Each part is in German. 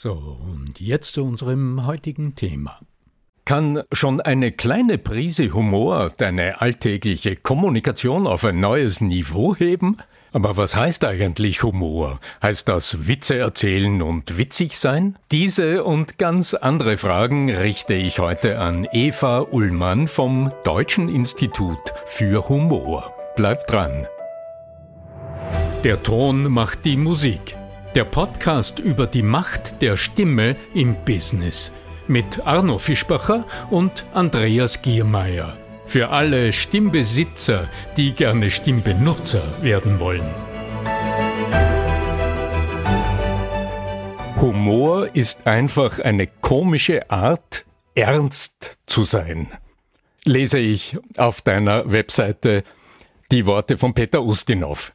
So, und jetzt zu unserem heutigen Thema. Kann schon eine kleine Prise Humor deine alltägliche Kommunikation auf ein neues Niveau heben? Aber was heißt eigentlich Humor? Heißt das Witze erzählen und witzig sein? Diese und ganz andere Fragen richte ich heute an Eva Ullmann vom Deutschen Institut für Humor. Bleibt dran. Der Ton macht die Musik. Der Podcast über die Macht der Stimme im Business mit Arno Fischbacher und Andreas Giermeier. Für alle Stimmbesitzer, die gerne Stimmbenutzer werden wollen. Humor ist einfach eine komische Art, ernst zu sein. Lese ich auf deiner Webseite die Worte von Peter Ustinov.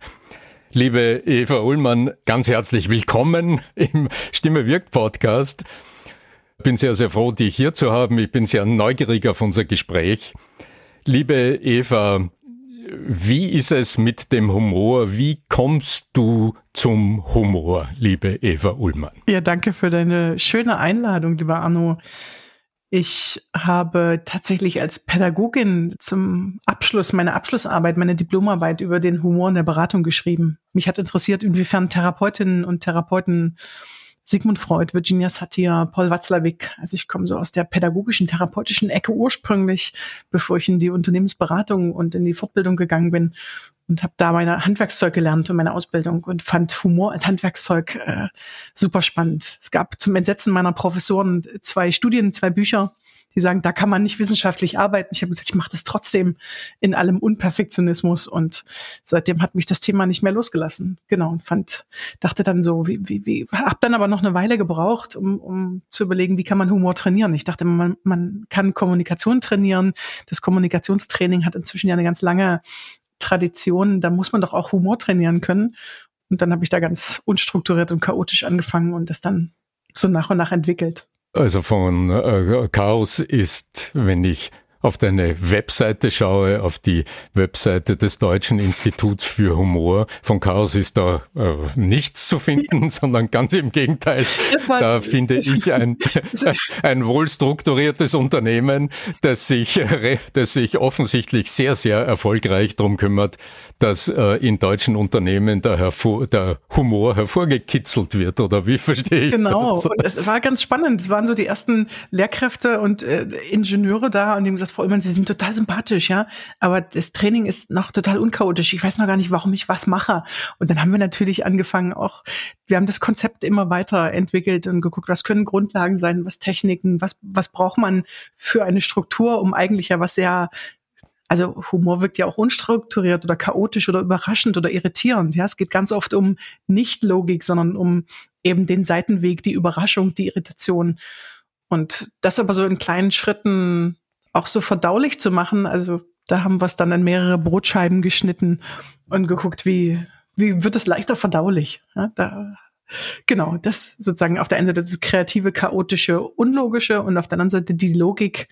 Liebe Eva Ullmann, ganz herzlich willkommen im Stimme wirkt Podcast. Ich bin sehr, sehr froh, dich hier zu haben. Ich bin sehr neugierig auf unser Gespräch. Liebe Eva, wie ist es mit dem Humor? Wie kommst du zum Humor, liebe Eva Ullmann? Ja, danke für deine schöne Einladung, lieber Arno. Ich habe tatsächlich als Pädagogin zum Abschluss, meine Abschlussarbeit, meine Diplomarbeit über den Humor in der Beratung geschrieben. Mich hat interessiert, inwiefern Therapeutinnen und Therapeuten Sigmund Freud, Virginia Satir, Paul Watzlawick. Also ich komme so aus der pädagogischen, therapeutischen Ecke ursprünglich, bevor ich in die Unternehmensberatung und in die Fortbildung gegangen bin und habe da meine Handwerkszeug gelernt und meine Ausbildung und fand Humor als Handwerkszeug äh, super spannend. Es gab zum Entsetzen meiner Professoren zwei Studien, zwei Bücher, die sagen, da kann man nicht wissenschaftlich arbeiten. Ich habe gesagt, ich mache das trotzdem in allem Unperfektionismus und seitdem hat mich das Thema nicht mehr losgelassen. Genau und fand, dachte dann so, wie, wie, wie, hab dann aber noch eine Weile gebraucht, um, um zu überlegen, wie kann man Humor trainieren. Ich dachte, man, man kann Kommunikation trainieren. Das Kommunikationstraining hat inzwischen ja eine ganz lange Tradition, da muss man doch auch Humor trainieren können. Und dann habe ich da ganz unstrukturiert und chaotisch angefangen und das dann so nach und nach entwickelt. Also von äh, Chaos ist, wenn ich auf deine Webseite schaue, auf die Webseite des Deutschen Instituts für Humor. Von Chaos ist da äh, nichts zu finden, ja. sondern ganz im Gegenteil. Da finde ich ein, ein wohlstrukturiertes Unternehmen, das sich, das sich offensichtlich sehr, sehr erfolgreich darum kümmert, dass äh, in deutschen Unternehmen der, hervor, der Humor hervorgekitzelt wird. Oder wie verstehe ich genau. das? Genau. Und es war ganz spannend. Es waren so die ersten Lehrkräfte und äh, Ingenieure da und die haben gesagt, Frau Ullmann, Sie sind total sympathisch, ja, aber das Training ist noch total unchaotisch. Ich weiß noch gar nicht, warum ich was mache. Und dann haben wir natürlich angefangen, auch, wir haben das Konzept immer weiterentwickelt und geguckt, was können Grundlagen sein, was Techniken, was, was braucht man für eine Struktur, um eigentlich ja was sehr also Humor wirkt ja auch unstrukturiert oder chaotisch oder überraschend oder irritierend. Ja, es geht ganz oft um nicht Logik, sondern um eben den Seitenweg, die Überraschung, die Irritation. Und das aber so in kleinen Schritten auch so verdaulich zu machen. Also da haben wir es dann in mehrere Brotscheiben geschnitten und geguckt, wie, wie wird es leichter verdaulich. Ja, da, genau, das sozusagen auf der einen Seite das kreative, chaotische, unlogische und auf der anderen Seite die Logik.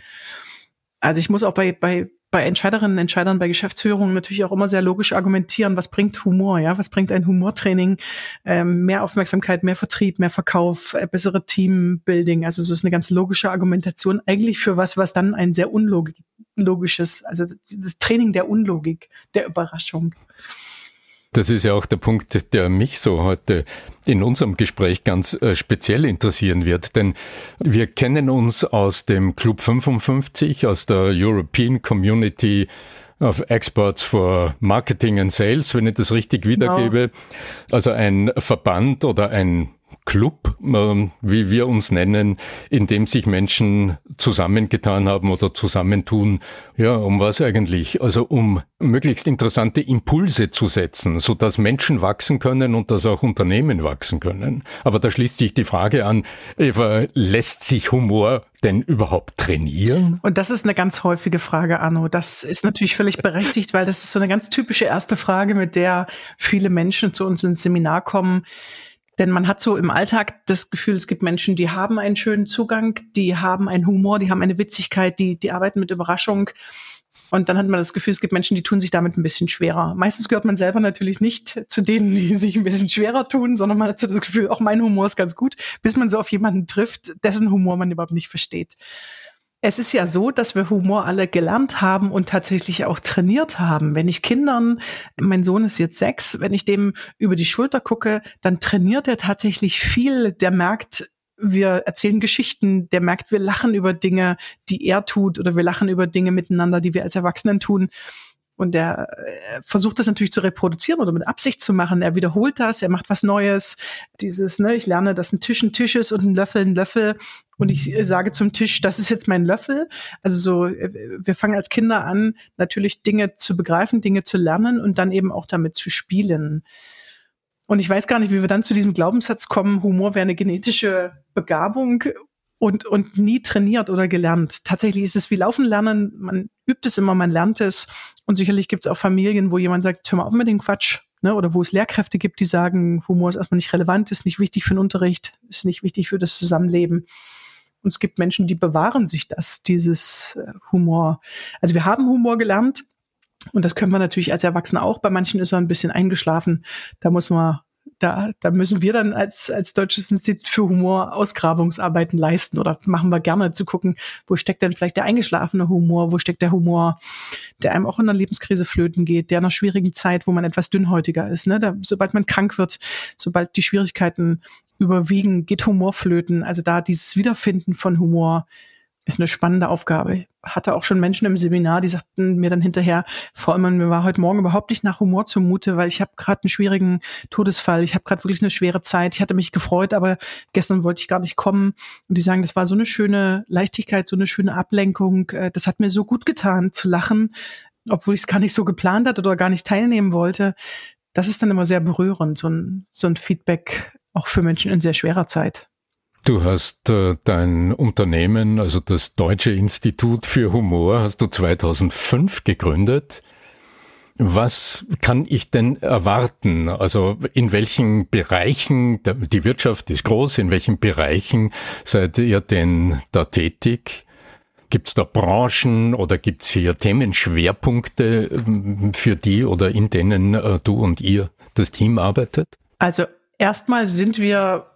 Also ich muss auch bei, bei bei Entscheiderinnen Entscheidern, bei Geschäftsführungen natürlich auch immer sehr logisch argumentieren, was bringt Humor, ja, was bringt ein Humortraining, ähm, mehr Aufmerksamkeit, mehr Vertrieb, mehr Verkauf, äh, bessere Teambuilding, also so ist eine ganz logische Argumentation eigentlich für was, was dann ein sehr unlogisches, also das Training der Unlogik, der Überraschung. Das ist ja auch der Punkt, der mich so heute in unserem Gespräch ganz äh, speziell interessieren wird, denn wir kennen uns aus dem Club 55, aus der European Community of Experts for Marketing and Sales, wenn ich das richtig wiedergebe. Genau. Also ein Verband oder ein Club, ähm, wie wir uns nennen, in dem sich Menschen zusammengetan haben oder zusammentun. Ja, um was eigentlich? Also um möglichst interessante Impulse zu setzen, so dass Menschen wachsen können und dass auch Unternehmen wachsen können. Aber da schließt sich die Frage an, Eva, lässt sich Humor denn überhaupt trainieren? Und das ist eine ganz häufige Frage, Arno. Das ist natürlich völlig berechtigt, weil das ist so eine ganz typische erste Frage, mit der viele Menschen zu uns ins Seminar kommen denn man hat so im Alltag das Gefühl, es gibt Menschen, die haben einen schönen Zugang, die haben einen Humor, die haben eine Witzigkeit, die, die arbeiten mit Überraschung. Und dann hat man das Gefühl, es gibt Menschen, die tun sich damit ein bisschen schwerer. Meistens gehört man selber natürlich nicht zu denen, die sich ein bisschen schwerer tun, sondern man hat so das Gefühl, auch mein Humor ist ganz gut, bis man so auf jemanden trifft, dessen Humor man überhaupt nicht versteht. Es ist ja so, dass wir Humor alle gelernt haben und tatsächlich auch trainiert haben. Wenn ich Kindern, mein Sohn ist jetzt sechs, wenn ich dem über die Schulter gucke, dann trainiert er tatsächlich viel. Der merkt, wir erzählen Geschichten, der merkt, wir lachen über Dinge, die er tut oder wir lachen über Dinge miteinander, die wir als Erwachsenen tun. Und er äh, versucht das natürlich zu reproduzieren oder mit Absicht zu machen. Er wiederholt das, er macht was Neues. Dieses, ne, ich lerne, dass ein Tisch ein Tisch ist und ein Löffel ein Löffel. Und ich äh, sage zum Tisch, das ist jetzt mein Löffel. Also so, äh, wir fangen als Kinder an, natürlich Dinge zu begreifen, Dinge zu lernen und dann eben auch damit zu spielen. Und ich weiß gar nicht, wie wir dann zu diesem Glaubenssatz kommen, Humor wäre eine genetische Begabung und, und nie trainiert oder gelernt. Tatsächlich ist es wie Laufen lernen. Man übt es immer, man lernt es. Und sicherlich gibt es auch Familien, wo jemand sagt, hör mal auf mit dem Quatsch. Ne? Oder wo es Lehrkräfte gibt, die sagen, Humor ist erstmal nicht relevant, ist nicht wichtig für den Unterricht, ist nicht wichtig für das Zusammenleben. Und es gibt Menschen, die bewahren sich das, dieses äh, Humor. Also wir haben Humor gelernt. Und das können wir natürlich als Erwachsene auch. Bei manchen ist er ein bisschen eingeschlafen. Da muss man da, da müssen wir dann als, als Deutsches Institut für Humor Ausgrabungsarbeiten leisten oder machen wir gerne zu gucken, wo steckt denn vielleicht der eingeschlafene Humor, wo steckt der Humor, der einem auch in einer Lebenskrise flöten geht, der in einer schwierigen Zeit, wo man etwas dünnhäutiger ist. Ne? Da, sobald man krank wird, sobald die Schwierigkeiten überwiegen, geht Humor flöten. Also da dieses Wiederfinden von Humor ist eine spannende Aufgabe. Hatte auch schon Menschen im Seminar, die sagten mir dann hinterher, Frau Immann, mir war heute Morgen überhaupt nicht nach Humor zumute, weil ich habe gerade einen schwierigen Todesfall, ich habe gerade wirklich eine schwere Zeit, ich hatte mich gefreut, aber gestern wollte ich gar nicht kommen. Und die sagen, das war so eine schöne Leichtigkeit, so eine schöne Ablenkung, äh, das hat mir so gut getan zu lachen, obwohl ich es gar nicht so geplant hatte oder gar nicht teilnehmen wollte. Das ist dann immer sehr berührend, so ein, so ein Feedback auch für Menschen in sehr schwerer Zeit. Du hast äh, dein Unternehmen, also das Deutsche Institut für Humor, hast du 2005 gegründet. Was kann ich denn erwarten? Also in welchen Bereichen, die Wirtschaft ist groß, in welchen Bereichen seid ihr denn da tätig? Gibt es da Branchen oder gibt es hier Themenschwerpunkte, ähm, für die oder in denen äh, du und ihr das Team arbeitet? Also erstmal sind wir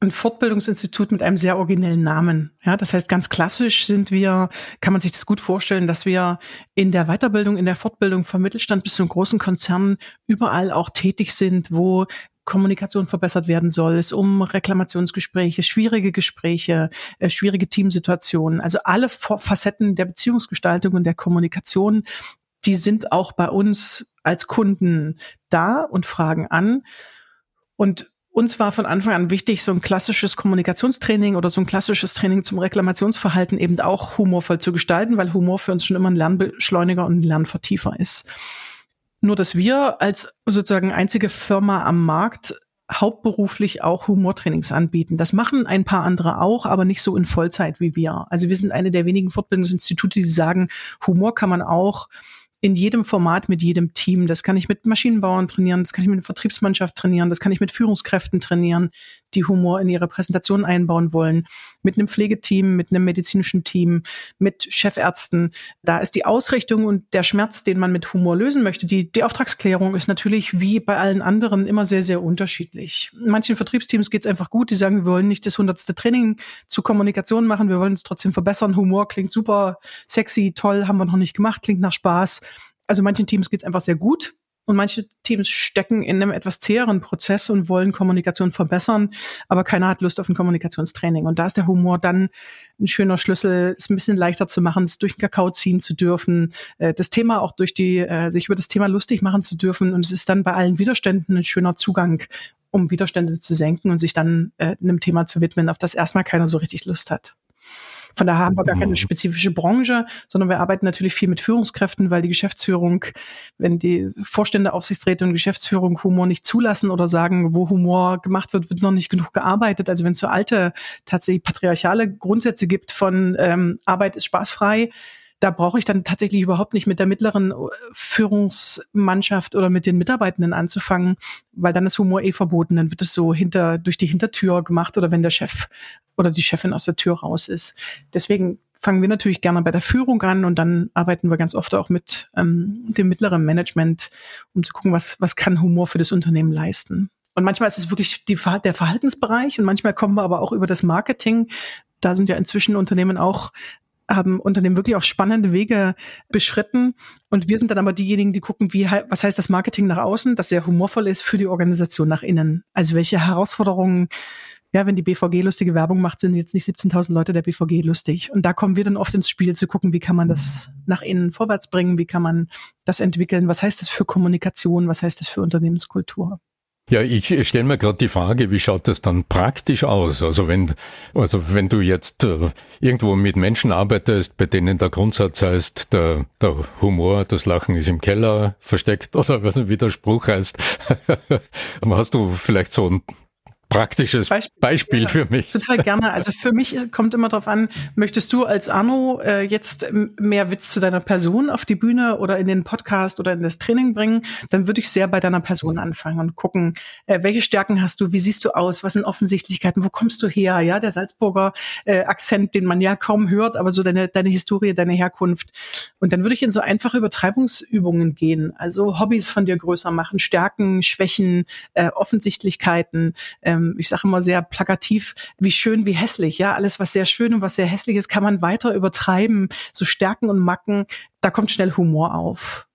ein Fortbildungsinstitut mit einem sehr originellen Namen. Ja, das heißt, ganz klassisch sind wir, kann man sich das gut vorstellen, dass wir in der Weiterbildung, in der Fortbildung vom Mittelstand bis zum großen Konzern überall auch tätig sind, wo Kommunikation verbessert werden soll, es um Reklamationsgespräche, schwierige Gespräche, äh, schwierige Teamsituationen, also alle Facetten der Beziehungsgestaltung und der Kommunikation, die sind auch bei uns als Kunden da und fragen an. Und uns war von Anfang an wichtig, so ein klassisches Kommunikationstraining oder so ein klassisches Training zum Reklamationsverhalten eben auch humorvoll zu gestalten, weil Humor für uns schon immer ein Lernbeschleuniger und ein Lernvertiefer ist. Nur, dass wir als sozusagen einzige Firma am Markt hauptberuflich auch Humortrainings anbieten. Das machen ein paar andere auch, aber nicht so in Vollzeit wie wir. Also wir sind eine der wenigen Fortbildungsinstitute, die sagen, Humor kann man auch in jedem Format mit jedem Team. Das kann ich mit Maschinenbauern trainieren, das kann ich mit Vertriebsmannschaft trainieren, das kann ich mit Führungskräften trainieren. Die Humor in ihre Präsentation einbauen wollen, mit einem Pflegeteam, mit einem medizinischen Team, mit Chefärzten. Da ist die Ausrichtung und der Schmerz, den man mit Humor lösen möchte, die, die Auftragsklärung ist natürlich wie bei allen anderen immer sehr, sehr unterschiedlich. Manchen Vertriebsteams geht es einfach gut, die sagen, wir wollen nicht das hundertste Training zu Kommunikation machen, wir wollen es trotzdem verbessern. Humor klingt super sexy, toll, haben wir noch nicht gemacht, klingt nach Spaß. Also manchen Teams geht es einfach sehr gut. Und manche Teams stecken in einem etwas zäheren Prozess und wollen Kommunikation verbessern, aber keiner hat Lust auf ein Kommunikationstraining. Und da ist der Humor dann ein schöner Schlüssel, es ein bisschen leichter zu machen, es durch den Kakao ziehen zu dürfen, äh, das Thema auch durch die, äh, sich über das Thema lustig machen zu dürfen. Und es ist dann bei allen Widerständen ein schöner Zugang, um Widerstände zu senken und sich dann äh, einem Thema zu widmen, auf das erstmal keiner so richtig Lust hat. Von daher haben wir gar keine mhm. spezifische Branche, sondern wir arbeiten natürlich viel mit Führungskräften, weil die Geschäftsführung, wenn die Vorstände, Aufsichtsräte und Geschäftsführung Humor nicht zulassen oder sagen, wo Humor gemacht wird, wird noch nicht genug gearbeitet. Also wenn es so alte, tatsächlich patriarchale Grundsätze gibt von ähm, Arbeit ist spaßfrei, da brauche ich dann tatsächlich überhaupt nicht mit der mittleren äh, Führungsmannschaft oder mit den Mitarbeitenden anzufangen, weil dann ist Humor eh verboten. Dann wird es so hinter, durch die Hintertür gemacht oder wenn der Chef oder die Chefin aus der Tür raus ist. Deswegen fangen wir natürlich gerne bei der Führung an und dann arbeiten wir ganz oft auch mit ähm, dem mittleren Management, um zu gucken, was, was kann Humor für das Unternehmen leisten. Und manchmal ist es wirklich die, der Verhaltensbereich und manchmal kommen wir aber auch über das Marketing. Da sind ja inzwischen Unternehmen auch haben Unternehmen wirklich auch spannende Wege beschritten. Und wir sind dann aber diejenigen, die gucken, wie, was heißt das Marketing nach außen, das sehr humorvoll ist für die Organisation nach innen. Also welche Herausforderungen, ja, wenn die BVG lustige Werbung macht, sind jetzt nicht 17.000 Leute der BVG lustig. Und da kommen wir dann oft ins Spiel zu gucken, wie kann man das nach innen vorwärts bringen, wie kann man das entwickeln, was heißt das für Kommunikation, was heißt das für Unternehmenskultur. Ja, ich stelle mir gerade die Frage, wie schaut das dann praktisch aus? Also wenn, also wenn du jetzt äh, irgendwo mit Menschen arbeitest, bei denen der Grundsatz heißt, der, der Humor, das Lachen ist im Keller versteckt oder was ein Widerspruch heißt, hast du vielleicht so ein praktisches Beispiel, Beispiel für mich. Total gerne. Also für mich kommt immer darauf an, möchtest du als Arno äh, jetzt mehr Witz zu deiner Person auf die Bühne oder in den Podcast oder in das Training bringen, dann würde ich sehr bei deiner Person anfangen und gucken, äh, welche Stärken hast du, wie siehst du aus, was sind Offensichtlichkeiten, wo kommst du her, ja, der Salzburger äh, Akzent, den man ja kaum hört, aber so deine, deine Historie, deine Herkunft. Und dann würde ich in so einfache Übertreibungsübungen gehen, also Hobbys von dir größer machen, Stärken, Schwächen, äh, Offensichtlichkeiten, äh, ähm, ich sage immer sehr plakativ, wie schön, wie hässlich. Ja, alles, was sehr schön und was sehr hässlich ist, kann man weiter übertreiben. So Stärken und Macken, da kommt schnell Humor auf.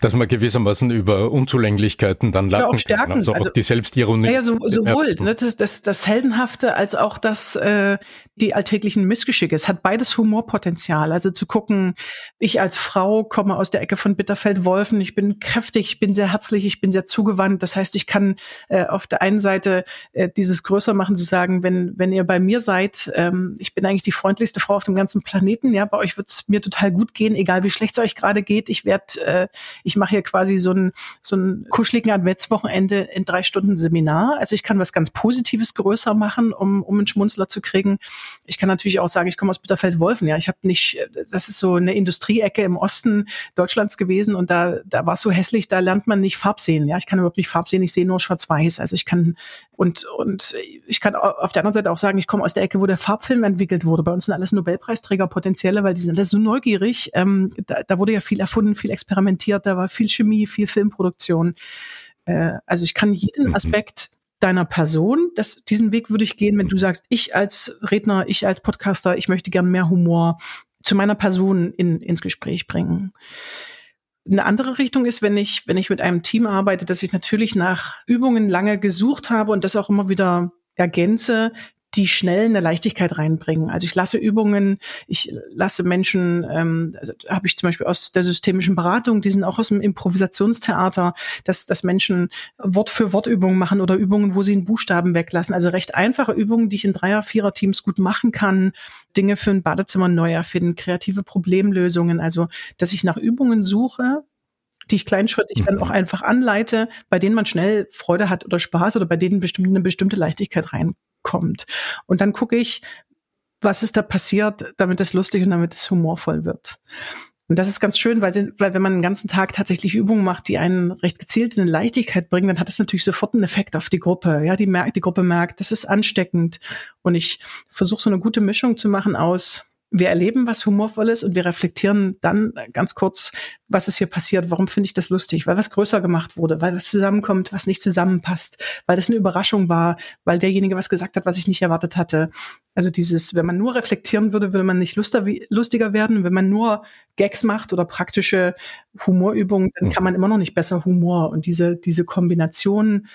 Dass man gewissermaßen über Unzulänglichkeiten dann lachen auch stärken. kann. Also, also auch die Selbstironie. Ja, so, sowohl ne, das, das, das Heldenhafte als auch das, äh, die alltäglichen Missgeschicke. Es hat beides Humorpotenzial. Also zu gucken, ich als Frau komme aus der Ecke von Bitterfeld-Wolfen, ich bin kräftig, ich bin sehr herzlich, ich bin sehr zugewandt. Das heißt, ich kann äh, auf der einen Seite äh, dieses größer machen, zu sagen, wenn, wenn ihr bei mir seid, ähm, ich bin eigentlich die freundlichste Frau auf dem ganzen Planeten, ja, bei euch wird es mir total gut gehen, egal wie schlecht es euch gerade geht. Ich werde äh, ich mache hier quasi so ein, so ein kuscheligen Adventswochenende in drei Stunden Seminar. Also ich kann was ganz Positives größer machen, um, um einen Schmunzler zu kriegen. Ich kann natürlich auch sagen, ich komme aus Bitterfeld-Wolfen. Ja, ich habe nicht, das ist so eine Industrieecke im Osten Deutschlands gewesen und da, da war es so hässlich, da lernt man nicht Farb sehen. Ja, ich kann überhaupt nicht Farb sehen, ich sehe nur schwarz-weiß. Also ich kann, und, und ich kann auf der anderen Seite auch sagen, ich komme aus der Ecke, wo der Farbfilm entwickelt wurde. Bei uns sind alles Nobelpreisträger potenzielle, weil die sind alle so neugierig. Ähm, da, da wurde ja viel erfunden, viel experimentiert, da war viel Chemie, viel Filmproduktion. Äh, also ich kann jeden mhm. Aspekt deiner Person, das, diesen Weg würde ich gehen, wenn du sagst, ich als Redner, ich als Podcaster, ich möchte gern mehr Humor zu meiner Person in, ins Gespräch bringen. Eine andere Richtung ist, wenn ich, wenn ich mit einem Team arbeite, dass ich natürlich nach Übungen lange gesucht habe und das auch immer wieder ergänze, die schnell eine Leichtigkeit reinbringen. Also ich lasse Übungen, ich lasse Menschen, ähm, also habe ich zum Beispiel aus der systemischen Beratung, die sind auch aus dem Improvisationstheater, dass, dass Menschen Wort für Wort Übungen machen oder Übungen, wo sie einen Buchstaben weglassen. Also recht einfache Übungen, die ich in Dreier-, Vierer-Teams gut machen kann. Dinge für ein Badezimmer neu erfinden, kreative Problemlösungen. Also, dass ich nach Übungen suche, die ich kleinschrittig dann auch mhm. einfach anleite, bei denen man schnell Freude hat oder Spaß oder bei denen bestimmt eine bestimmte Leichtigkeit rein kommt. Und dann gucke ich, was ist da passiert, damit es lustig und damit es humorvoll wird. Und das ist ganz schön, weil, sie, weil wenn man den ganzen Tag tatsächlich Übungen macht, die einen recht gezielt in Leichtigkeit bringen, dann hat das natürlich sofort einen Effekt auf die Gruppe. Ja, die merkt, die Gruppe merkt, das ist ansteckend. Und ich versuche so eine gute Mischung zu machen aus wir erleben was Humorvolles und wir reflektieren dann ganz kurz, was ist hier passiert, warum finde ich das lustig, weil was größer gemacht wurde, weil was zusammenkommt, was nicht zusammenpasst, weil das eine Überraschung war, weil derjenige was gesagt hat, was ich nicht erwartet hatte. Also dieses, wenn man nur reflektieren würde, würde man nicht lustiger werden. Wenn man nur Gags macht oder praktische Humorübungen, dann kann man immer noch nicht besser Humor. Und diese, diese Kombination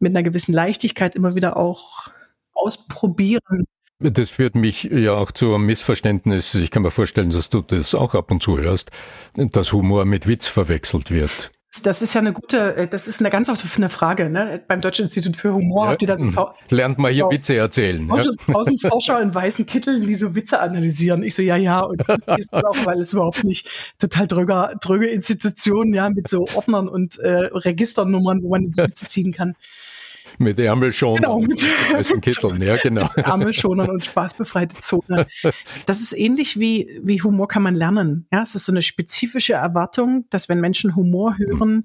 mit einer gewissen Leichtigkeit immer wieder auch ausprobieren, das führt mich ja auch zu einem Missverständnis. Ich kann mir vorstellen, dass du das auch ab und zu hörst, dass Humor mit Witz verwechselt wird. Das ist ja eine gute, äh, das ist eine ganz offene Frage. Ne? Beim Deutschen Institut für Humor ja, habt ihr da so lernt mal hier Witze erzählen. Tausend, ja. Forscher in weißen Kitteln, die so Witze analysieren. Ich so ja ja und das ist auch, weil es überhaupt nicht total dröger, dröge Institutionen ja mit so Ordnern und äh, Registernummern, wo man so Witze ziehen kann. Mit Ärmelschonern genau, mit weißen Kitteln, ja genau. Ärmelschonern und spaßbefreite Zone. Das ist ähnlich wie, wie Humor kann man lernen. Ja, es ist so eine spezifische Erwartung, dass wenn Menschen Humor hören,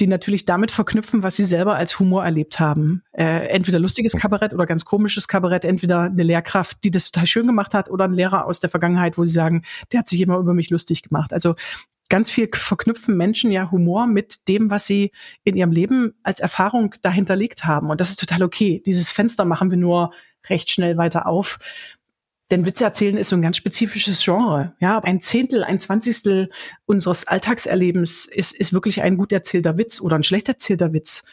die natürlich damit verknüpfen, was sie selber als Humor erlebt haben. Äh, entweder lustiges Kabarett oder ganz komisches Kabarett, entweder eine Lehrkraft, die das total schön gemacht hat, oder ein Lehrer aus der Vergangenheit, wo sie sagen, der hat sich immer über mich lustig gemacht. Also ganz viel verknüpfen Menschen ja Humor mit dem, was sie in ihrem Leben als Erfahrung dahinterlegt haben. Und das ist total okay. Dieses Fenster machen wir nur recht schnell weiter auf. Denn Witze erzählen ist so ein ganz spezifisches Genre. Ja, ein Zehntel, ein Zwanzigstel unseres Alltagserlebens ist, ist wirklich ein gut erzählter Witz oder ein schlecht erzählter Witz.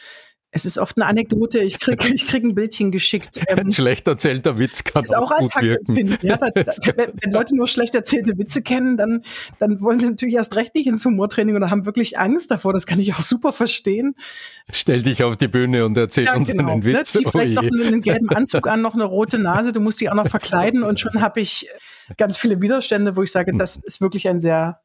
Es ist oft eine Anekdote. Ich krieg, ich krieg ein Bildchen geschickt. Ähm, ein schlecht erzählter Witz kann ist auch, auch gut wirken. Ja, da, da, wenn Leute nur schlecht erzählte Witze kennen, dann, dann wollen sie natürlich erst recht nicht ins Humortraining oder haben wirklich Angst davor. Das kann ich auch super verstehen. Stell dich auf die Bühne und erzähl ja, uns genau, einen ne? Witz. Zieh vielleicht oh noch einen, einen gelben Anzug an, noch eine rote Nase. Du musst dich auch noch verkleiden und schon habe ich ganz viele Widerstände, wo ich sage, das ist wirklich ein sehr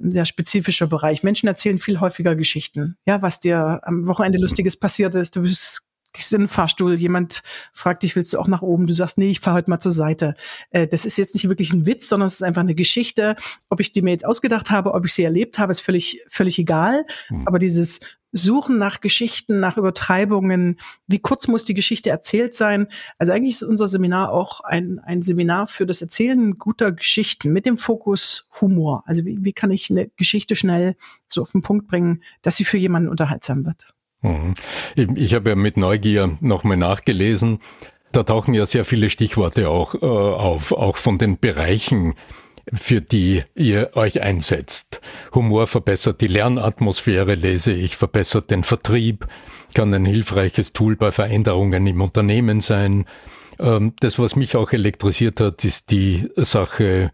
ein sehr spezifischer Bereich. Menschen erzählen viel häufiger Geschichten. Ja, was dir am Wochenende Lustiges passiert ist. Du bist gehst in den Fahrstuhl, jemand fragt dich, willst du auch nach oben? Du sagst, nee, ich fahre heute mal zur Seite. Äh, das ist jetzt nicht wirklich ein Witz, sondern es ist einfach eine Geschichte. Ob ich die mir jetzt ausgedacht habe, ob ich sie erlebt habe, ist völlig, völlig egal. Mhm. Aber dieses Suchen nach Geschichten, nach Übertreibungen, wie kurz muss die Geschichte erzählt sein. Also eigentlich ist unser Seminar auch ein, ein Seminar für das Erzählen guter Geschichten mit dem Fokus Humor. Also wie, wie kann ich eine Geschichte schnell so auf den Punkt bringen, dass sie für jemanden unterhaltsam wird. Mhm. Ich, ich habe ja mit Neugier nochmal nachgelesen. Da tauchen ja sehr viele Stichworte auch äh, auf, auch von den Bereichen, für die ihr euch einsetzt. Humor verbessert die Lernatmosphäre, lese ich, verbessert den Vertrieb, kann ein hilfreiches Tool bei Veränderungen im Unternehmen sein. Ähm, das, was mich auch elektrisiert hat, ist die Sache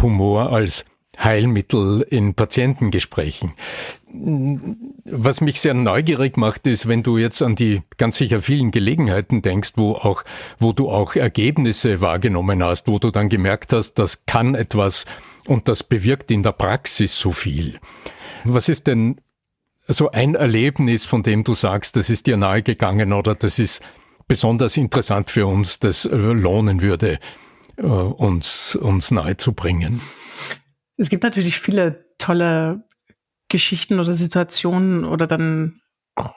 Humor als Heilmittel in Patientengesprächen. Was mich sehr neugierig macht, ist, wenn du jetzt an die ganz sicher vielen Gelegenheiten denkst, wo auch, wo du auch Ergebnisse wahrgenommen hast, wo du dann gemerkt hast, das kann etwas und das bewirkt in der Praxis so viel. Was ist denn so ein Erlebnis, von dem du sagst, das ist dir nahegegangen oder das ist besonders interessant für uns, das äh, lohnen würde, äh, uns, uns nahezubringen? Es gibt natürlich viele tolle Geschichten oder Situationen oder dann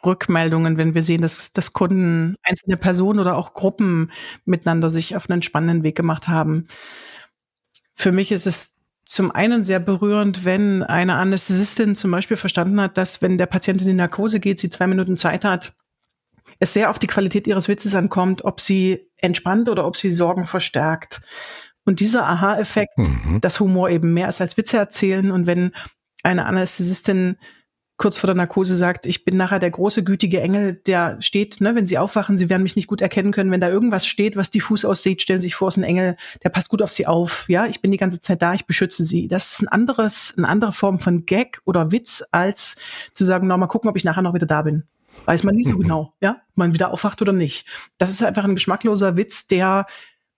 Rückmeldungen, wenn wir sehen, dass, dass Kunden, einzelne Personen oder auch Gruppen miteinander sich auf einen spannenden Weg gemacht haben. Für mich ist es zum einen sehr berührend, wenn eine Anästhesistin zum Beispiel verstanden hat, dass wenn der Patient in die Narkose geht, sie zwei Minuten Zeit hat, es sehr auf die Qualität ihres Witzes ankommt, ob sie entspannt oder ob sie Sorgen verstärkt. Und dieser Aha-Effekt, mhm. dass Humor eben mehr ist als Witze erzählen und wenn eine Anästhesistin kurz vor der Narkose sagt, ich bin nachher der große, gütige Engel, der steht, ne, wenn sie aufwachen, sie werden mich nicht gut erkennen können. Wenn da irgendwas steht, was diffus aussieht, stellen sie sich vor, es ist ein Engel, der passt gut auf sie auf. Ja, ich bin die ganze Zeit da, ich beschütze sie. Das ist ein anderes, eine andere Form von Gag oder Witz, als zu sagen, na, mal gucken, ob ich nachher noch wieder da bin. Weiß man nie so genau, ja, ob man wieder aufwacht oder nicht. Das ist einfach ein geschmackloser Witz, der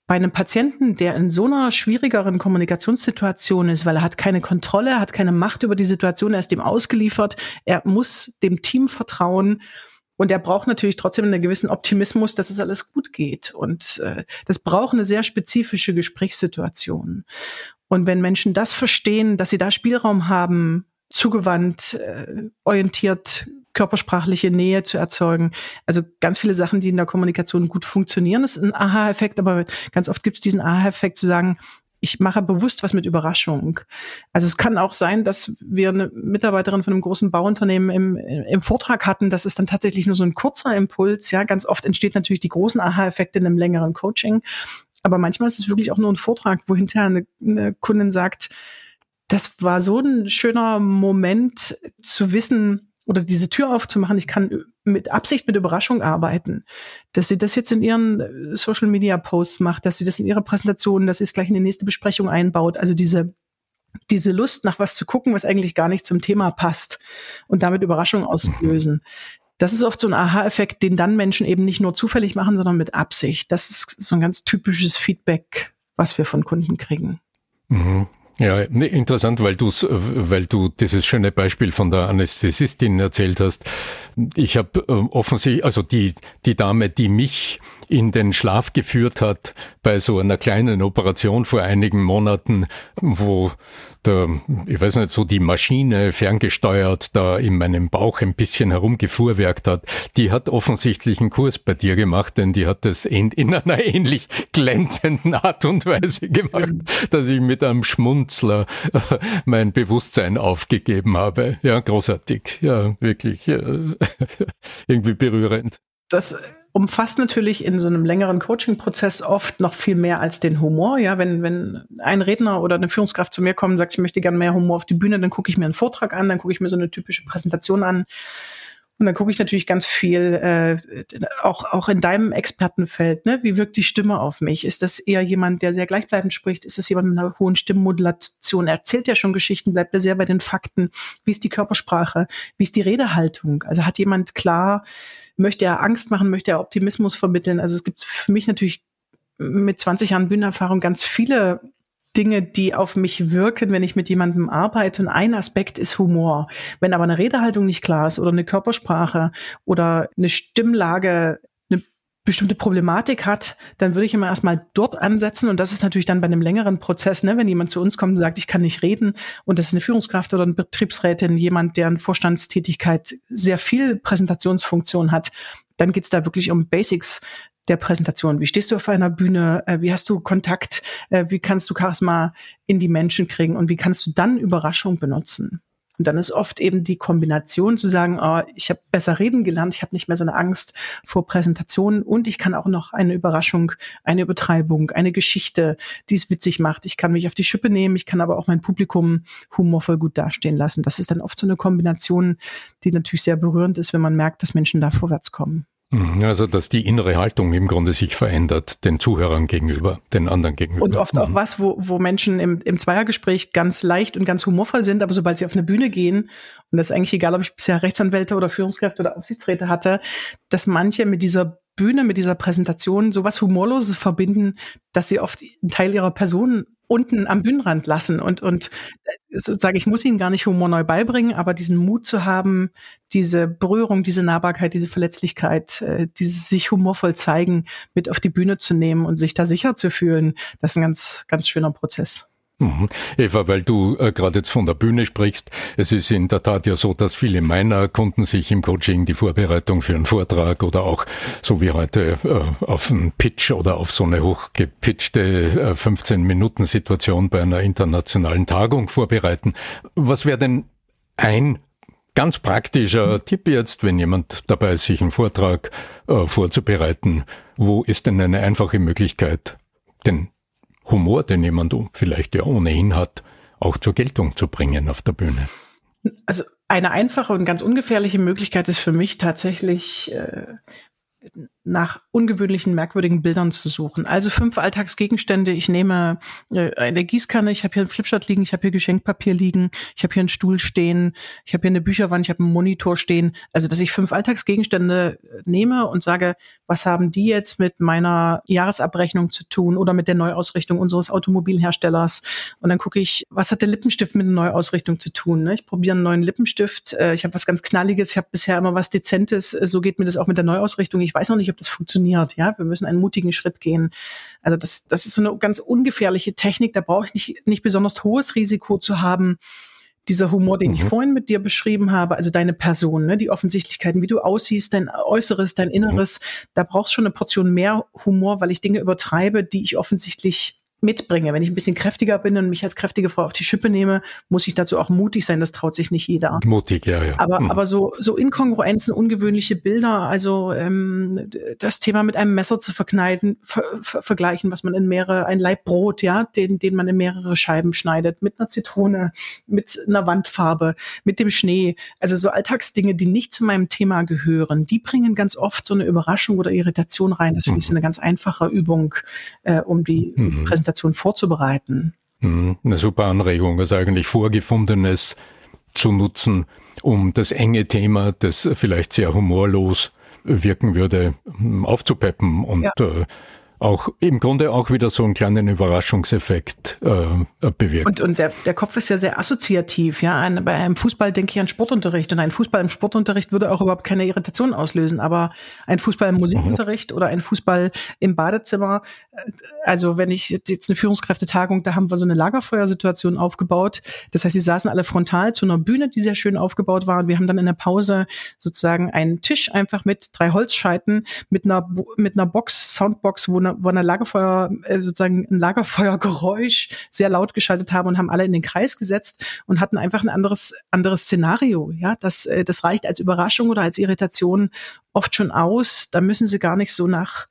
bei einem Patienten, der in so einer schwierigeren Kommunikationssituation ist, weil er hat keine Kontrolle, hat keine Macht über die Situation, er ist dem ausgeliefert, er muss dem Team vertrauen und er braucht natürlich trotzdem einen gewissen Optimismus, dass es alles gut geht. Und äh, das braucht eine sehr spezifische Gesprächssituation. Und wenn Menschen das verstehen, dass sie da Spielraum haben, zugewandt, äh, orientiert, körpersprachliche Nähe zu erzeugen. Also ganz viele Sachen, die in der Kommunikation gut funktionieren, ist ein Aha-Effekt, aber ganz oft gibt es diesen Aha-Effekt zu sagen, ich mache bewusst was mit Überraschung. Also es kann auch sein, dass wir eine Mitarbeiterin von einem großen Bauunternehmen im, im Vortrag hatten. Das ist dann tatsächlich nur so ein kurzer Impuls. Ja, ganz oft entsteht natürlich die großen Aha-Effekte in einem längeren Coaching. Aber manchmal ist es wirklich auch nur ein Vortrag, wo hinterher eine, eine Kundin sagt, das war so ein schöner Moment zu wissen, oder diese Tür aufzumachen, ich kann mit Absicht mit Überraschung arbeiten, dass sie das jetzt in ihren äh, Social Media Posts macht, dass sie das in ihrer Präsentation, dass sie es gleich in die nächste Besprechung einbaut, also diese diese Lust nach was zu gucken, was eigentlich gar nicht zum Thema passt und damit Überraschung auslösen. Das ist oft so ein Aha-Effekt, den dann Menschen eben nicht nur zufällig machen, sondern mit Absicht. Das ist so ein ganz typisches Feedback, was wir von Kunden kriegen. Mhm. Ja, interessant, weil du weil du dieses schöne Beispiel von der Anästhesistin erzählt hast. Ich habe äh, offensichtlich, also die die Dame, die mich in den Schlaf geführt hat bei so einer kleinen Operation vor einigen Monaten, wo der, ich weiß nicht, so die Maschine ferngesteuert da in meinem Bauch ein bisschen herumgefuhrwerkt hat, die hat offensichtlich einen Kurs bei dir gemacht, denn die hat das in, in einer ähnlich glänzenden Art und Weise gemacht, dass ich mit einem Schmunzler äh, mein Bewusstsein aufgegeben habe. Ja, großartig. Ja, wirklich äh, irgendwie berührend. Das umfasst natürlich in so einem längeren Coaching-Prozess oft noch viel mehr als den Humor. Ja, wenn, wenn ein Redner oder eine Führungskraft zu mir kommt und sagt, ich möchte gerne mehr Humor auf die Bühne, dann gucke ich mir einen Vortrag an, dann gucke ich mir so eine typische Präsentation an. Und dann gucke ich natürlich ganz viel, äh, auch, auch in deinem Expertenfeld, ne? wie wirkt die Stimme auf mich? Ist das eher jemand, der sehr gleichbleibend spricht? Ist das jemand mit einer hohen Stimmmodulation? Erzählt ja schon Geschichten, bleibt er sehr bei den Fakten? Wie ist die Körpersprache? Wie ist die Redehaltung? Also hat jemand klar möchte er Angst machen, möchte er Optimismus vermitteln. Also es gibt für mich natürlich mit 20 Jahren Bühnenerfahrung ganz viele Dinge, die auf mich wirken, wenn ich mit jemandem arbeite. Und ein Aspekt ist Humor. Wenn aber eine Redehaltung nicht klar ist oder eine Körpersprache oder eine Stimmlage bestimmte Problematik hat, dann würde ich immer erstmal dort ansetzen. Und das ist natürlich dann bei einem längeren Prozess, ne, wenn jemand zu uns kommt und sagt, ich kann nicht reden und das ist eine Führungskraft oder eine Betriebsrätin, jemand, der in Vorstandstätigkeit sehr viel Präsentationsfunktion hat, dann geht's da wirklich um Basics der Präsentation. Wie stehst du auf einer Bühne? Äh, wie hast du Kontakt? Äh, wie kannst du Charisma in die Menschen kriegen? Und wie kannst du dann Überraschung benutzen? Und dann ist oft eben die Kombination zu sagen, oh, ich habe besser reden gelernt, ich habe nicht mehr so eine Angst vor Präsentationen und ich kann auch noch eine Überraschung, eine Übertreibung, eine Geschichte, die es witzig macht. Ich kann mich auf die Schippe nehmen, ich kann aber auch mein Publikum humorvoll gut dastehen lassen. Das ist dann oft so eine Kombination, die natürlich sehr berührend ist, wenn man merkt, dass Menschen da vorwärts kommen. Mhm, also, dass die innere Haltung im Grunde sich verändert, den Zuhörern gegenüber, den anderen gegenüber. Und oft auch mhm. was, wo, wo Menschen im, im Zweiergespräch ganz leicht und ganz humorvoll sind, aber sobald sie auf eine Bühne gehen, und das ist eigentlich egal, ob ich bisher Rechtsanwälte oder Führungskräfte oder Aufsichtsräte hatte, dass manche mit dieser Bühne, mit dieser Präsentation sowas Humorloses verbinden, dass sie oft einen Teil ihrer Person unten am Bühnenrand lassen und, und äh, sozusagen, ich muss ihnen gar nicht Humor neu beibringen, aber diesen Mut zu haben, diese Berührung, diese Nahbarkeit, diese Verletzlichkeit, äh, dieses sich humorvoll zeigen, mit auf die Bühne zu nehmen und sich da sicher zu fühlen, das ist ein ganz, ganz schöner Prozess. Mhm. Eva, weil du äh, gerade jetzt von der Bühne sprichst, es ist in der Tat ja so, dass viele meiner Kunden sich im Coaching die Vorbereitung für einen Vortrag oder auch so wie heute äh, auf einen Pitch oder auf so eine hochgepitchte äh, 15-Minuten-Situation bei einer internationalen Tagung vorbereiten. Was wäre denn ein ganz praktischer Tipp jetzt, wenn jemand dabei ist, sich einen Vortrag äh, vorzubereiten? Wo ist denn eine einfache Möglichkeit, den Humor, den jemand vielleicht ja ohnehin hat, auch zur Geltung zu bringen auf der Bühne? Also eine einfache und ganz ungefährliche Möglichkeit ist für mich tatsächlich äh, nach ungewöhnlichen, merkwürdigen Bildern zu suchen. Also fünf Alltagsgegenstände. Ich nehme äh, eine Gießkanne, ich habe hier ein Flipchart liegen, ich habe hier Geschenkpapier liegen, ich habe hier einen Stuhl stehen, ich habe hier eine Bücherwand, ich habe einen Monitor stehen. Also dass ich fünf Alltagsgegenstände äh, nehme und sage, was haben die jetzt mit meiner Jahresabrechnung zu tun oder mit der Neuausrichtung unseres Automobilherstellers? Und dann gucke ich, was hat der Lippenstift mit der Neuausrichtung zu tun? Ne? Ich probiere einen neuen Lippenstift. Äh, ich habe was ganz Knalliges, ich habe bisher immer was Dezentes. So geht mir das auch mit der Neuausrichtung. Ich weiß noch nicht, ob das funktioniert. Ja, wir müssen einen mutigen Schritt gehen. Also das, das ist so eine ganz ungefährliche Technik. Da brauche ich nicht, nicht besonders hohes Risiko zu haben. Dieser Humor, den mhm. ich vorhin mit dir beschrieben habe, also deine Person, ne, die Offensichtlichkeiten, wie du aussiehst, dein Äußeres, dein Inneres, mhm. da brauchst schon eine Portion mehr Humor, weil ich Dinge übertreibe, die ich offensichtlich mitbringe. Wenn ich ein bisschen kräftiger bin und mich als kräftige Frau auf die Schippe nehme, muss ich dazu auch mutig sein. Das traut sich nicht jeder. Mutig, ja, ja. Aber, mhm. aber so, so Inkongruenzen, ungewöhnliche Bilder, also ähm, das Thema mit einem Messer zu verkneiden, ver, ver, vergleichen, was man in mehrere, ein Laib Brot, ja, den, den man in mehrere Scheiben schneidet, mit einer Zitrone, mit einer Wandfarbe, mit dem Schnee. Also so Alltagsdinge, die nicht zu meinem Thema gehören, die bringen ganz oft so eine Überraschung oder Irritation rein. Das finde mhm. ich so eine ganz einfache Übung, äh, um die mhm. Präsentation Präsentation vorzubereiten. Mhm, eine super Anregung, also eigentlich Vorgefundenes zu nutzen, um das enge Thema, das vielleicht sehr humorlos wirken würde, aufzupeppen und ja. äh, auch im Grunde auch wieder so einen kleinen Überraschungseffekt äh, bewirkt. Und, und der, der Kopf ist ja sehr assoziativ. Ja, ein, bei einem Fußball denke ich an Sportunterricht und ein Fußball im Sportunterricht würde auch überhaupt keine Irritation auslösen. Aber ein Fußball im Musikunterricht mhm. oder ein Fußball im Badezimmer, äh, also wenn ich jetzt eine Führungskräftetagung, da haben wir so eine Lagerfeuersituation aufgebaut. Das heißt, sie saßen alle frontal zu einer Bühne, die sehr schön aufgebaut war. Und wir haben dann in der Pause sozusagen einen Tisch einfach mit drei Holzscheiten mit einer mit einer Box, Soundbox, wo eine, wo eine Lagerfeuer, äh, sozusagen ein Lagerfeuergeräusch sehr laut geschaltet haben und haben alle in den Kreis gesetzt und hatten einfach ein anderes, anderes Szenario. Ja, das, äh, das reicht als Überraschung oder als Irritation oft schon aus. Da müssen sie gar nicht so nach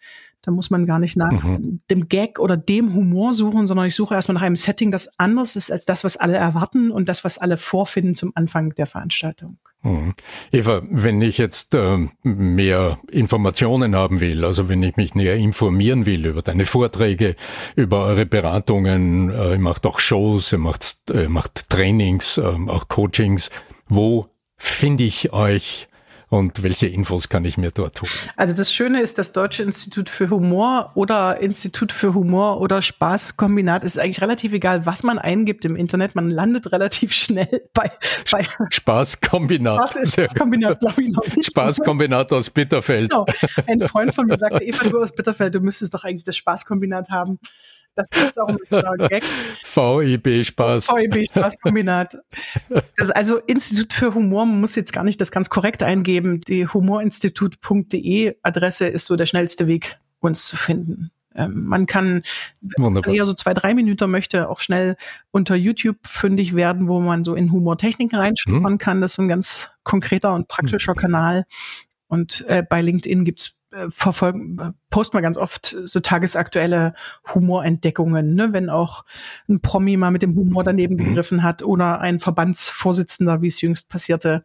da muss man gar nicht nach mhm. dem Gag oder dem Humor suchen, sondern ich suche erstmal nach einem Setting, das anders ist als das, was alle erwarten und das, was alle vorfinden zum Anfang der Veranstaltung. Mhm. Eva, wenn ich jetzt äh, mehr Informationen haben will, also wenn ich mich näher informieren will über deine Vorträge, über eure Beratungen, äh, ihr macht auch Shows, ihr macht, äh, macht Trainings, äh, auch Coachings, wo finde ich euch? Und welche Infos kann ich mir dort holen? Also das Schöne ist, das Deutsche Institut für Humor oder Institut für Humor oder Spaßkombinat ist eigentlich relativ egal, was man eingibt im Internet. Man landet relativ schnell bei, bei Spaßkombinat. Spaßkombinat, glaube ich noch nicht. Spaßkombinat aus Bitterfeld. Genau. Ein Freund von mir sagte, Eva, du aus Bitterfeld, du müsstest doch eigentlich das Spaßkombinat haben. Das ist auch ein Gag. VEB Spaß. VEB Spaßkombinat. Das also Institut für Humor, man muss jetzt gar nicht das ganz korrekt eingeben. Die humorinstitut.de Adresse ist so der schnellste Weg, uns zu finden. Ähm, man kann, wenn man eher so zwei, drei Minuten möchte, auch schnell unter YouTube fündig werden, wo man so in Humortechniken reinschnuppern hm. kann. Das ist ein ganz konkreter und praktischer hm. Kanal. Und äh, bei LinkedIn gibt's äh, verfolgen, posten wir ganz oft so tagesaktuelle Humorentdeckungen, ne? wenn auch ein Promi mal mit dem Humor daneben mhm. gegriffen hat oder ein Verbandsvorsitzender, wie es jüngst passierte,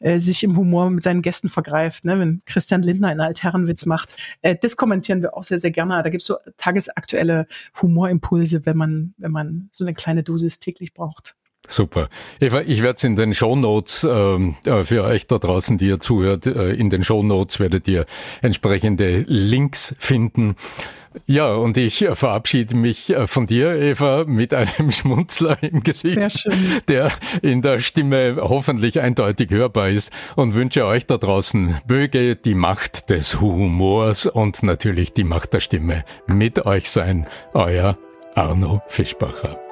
äh, sich im Humor mit seinen Gästen vergreift, ne? wenn Christian Lindner einen Altherrenwitz macht. Äh, das kommentieren wir auch sehr, sehr gerne. Da gibt es so tagesaktuelle Humorimpulse, wenn man, wenn man so eine kleine Dosis täglich braucht. Super. Eva, ich werde es in den Show Notes ähm, äh, für euch da draußen, die ihr zuhört, äh, in den Show Notes werdet ihr entsprechende Links finden. Ja, und ich verabschiede mich äh, von dir, Eva, mit einem Schmunzler im Gesicht, der in der Stimme hoffentlich eindeutig hörbar ist und wünsche euch da draußen, möge die Macht des Humors und natürlich die Macht der Stimme mit euch sein. Euer Arno Fischbacher.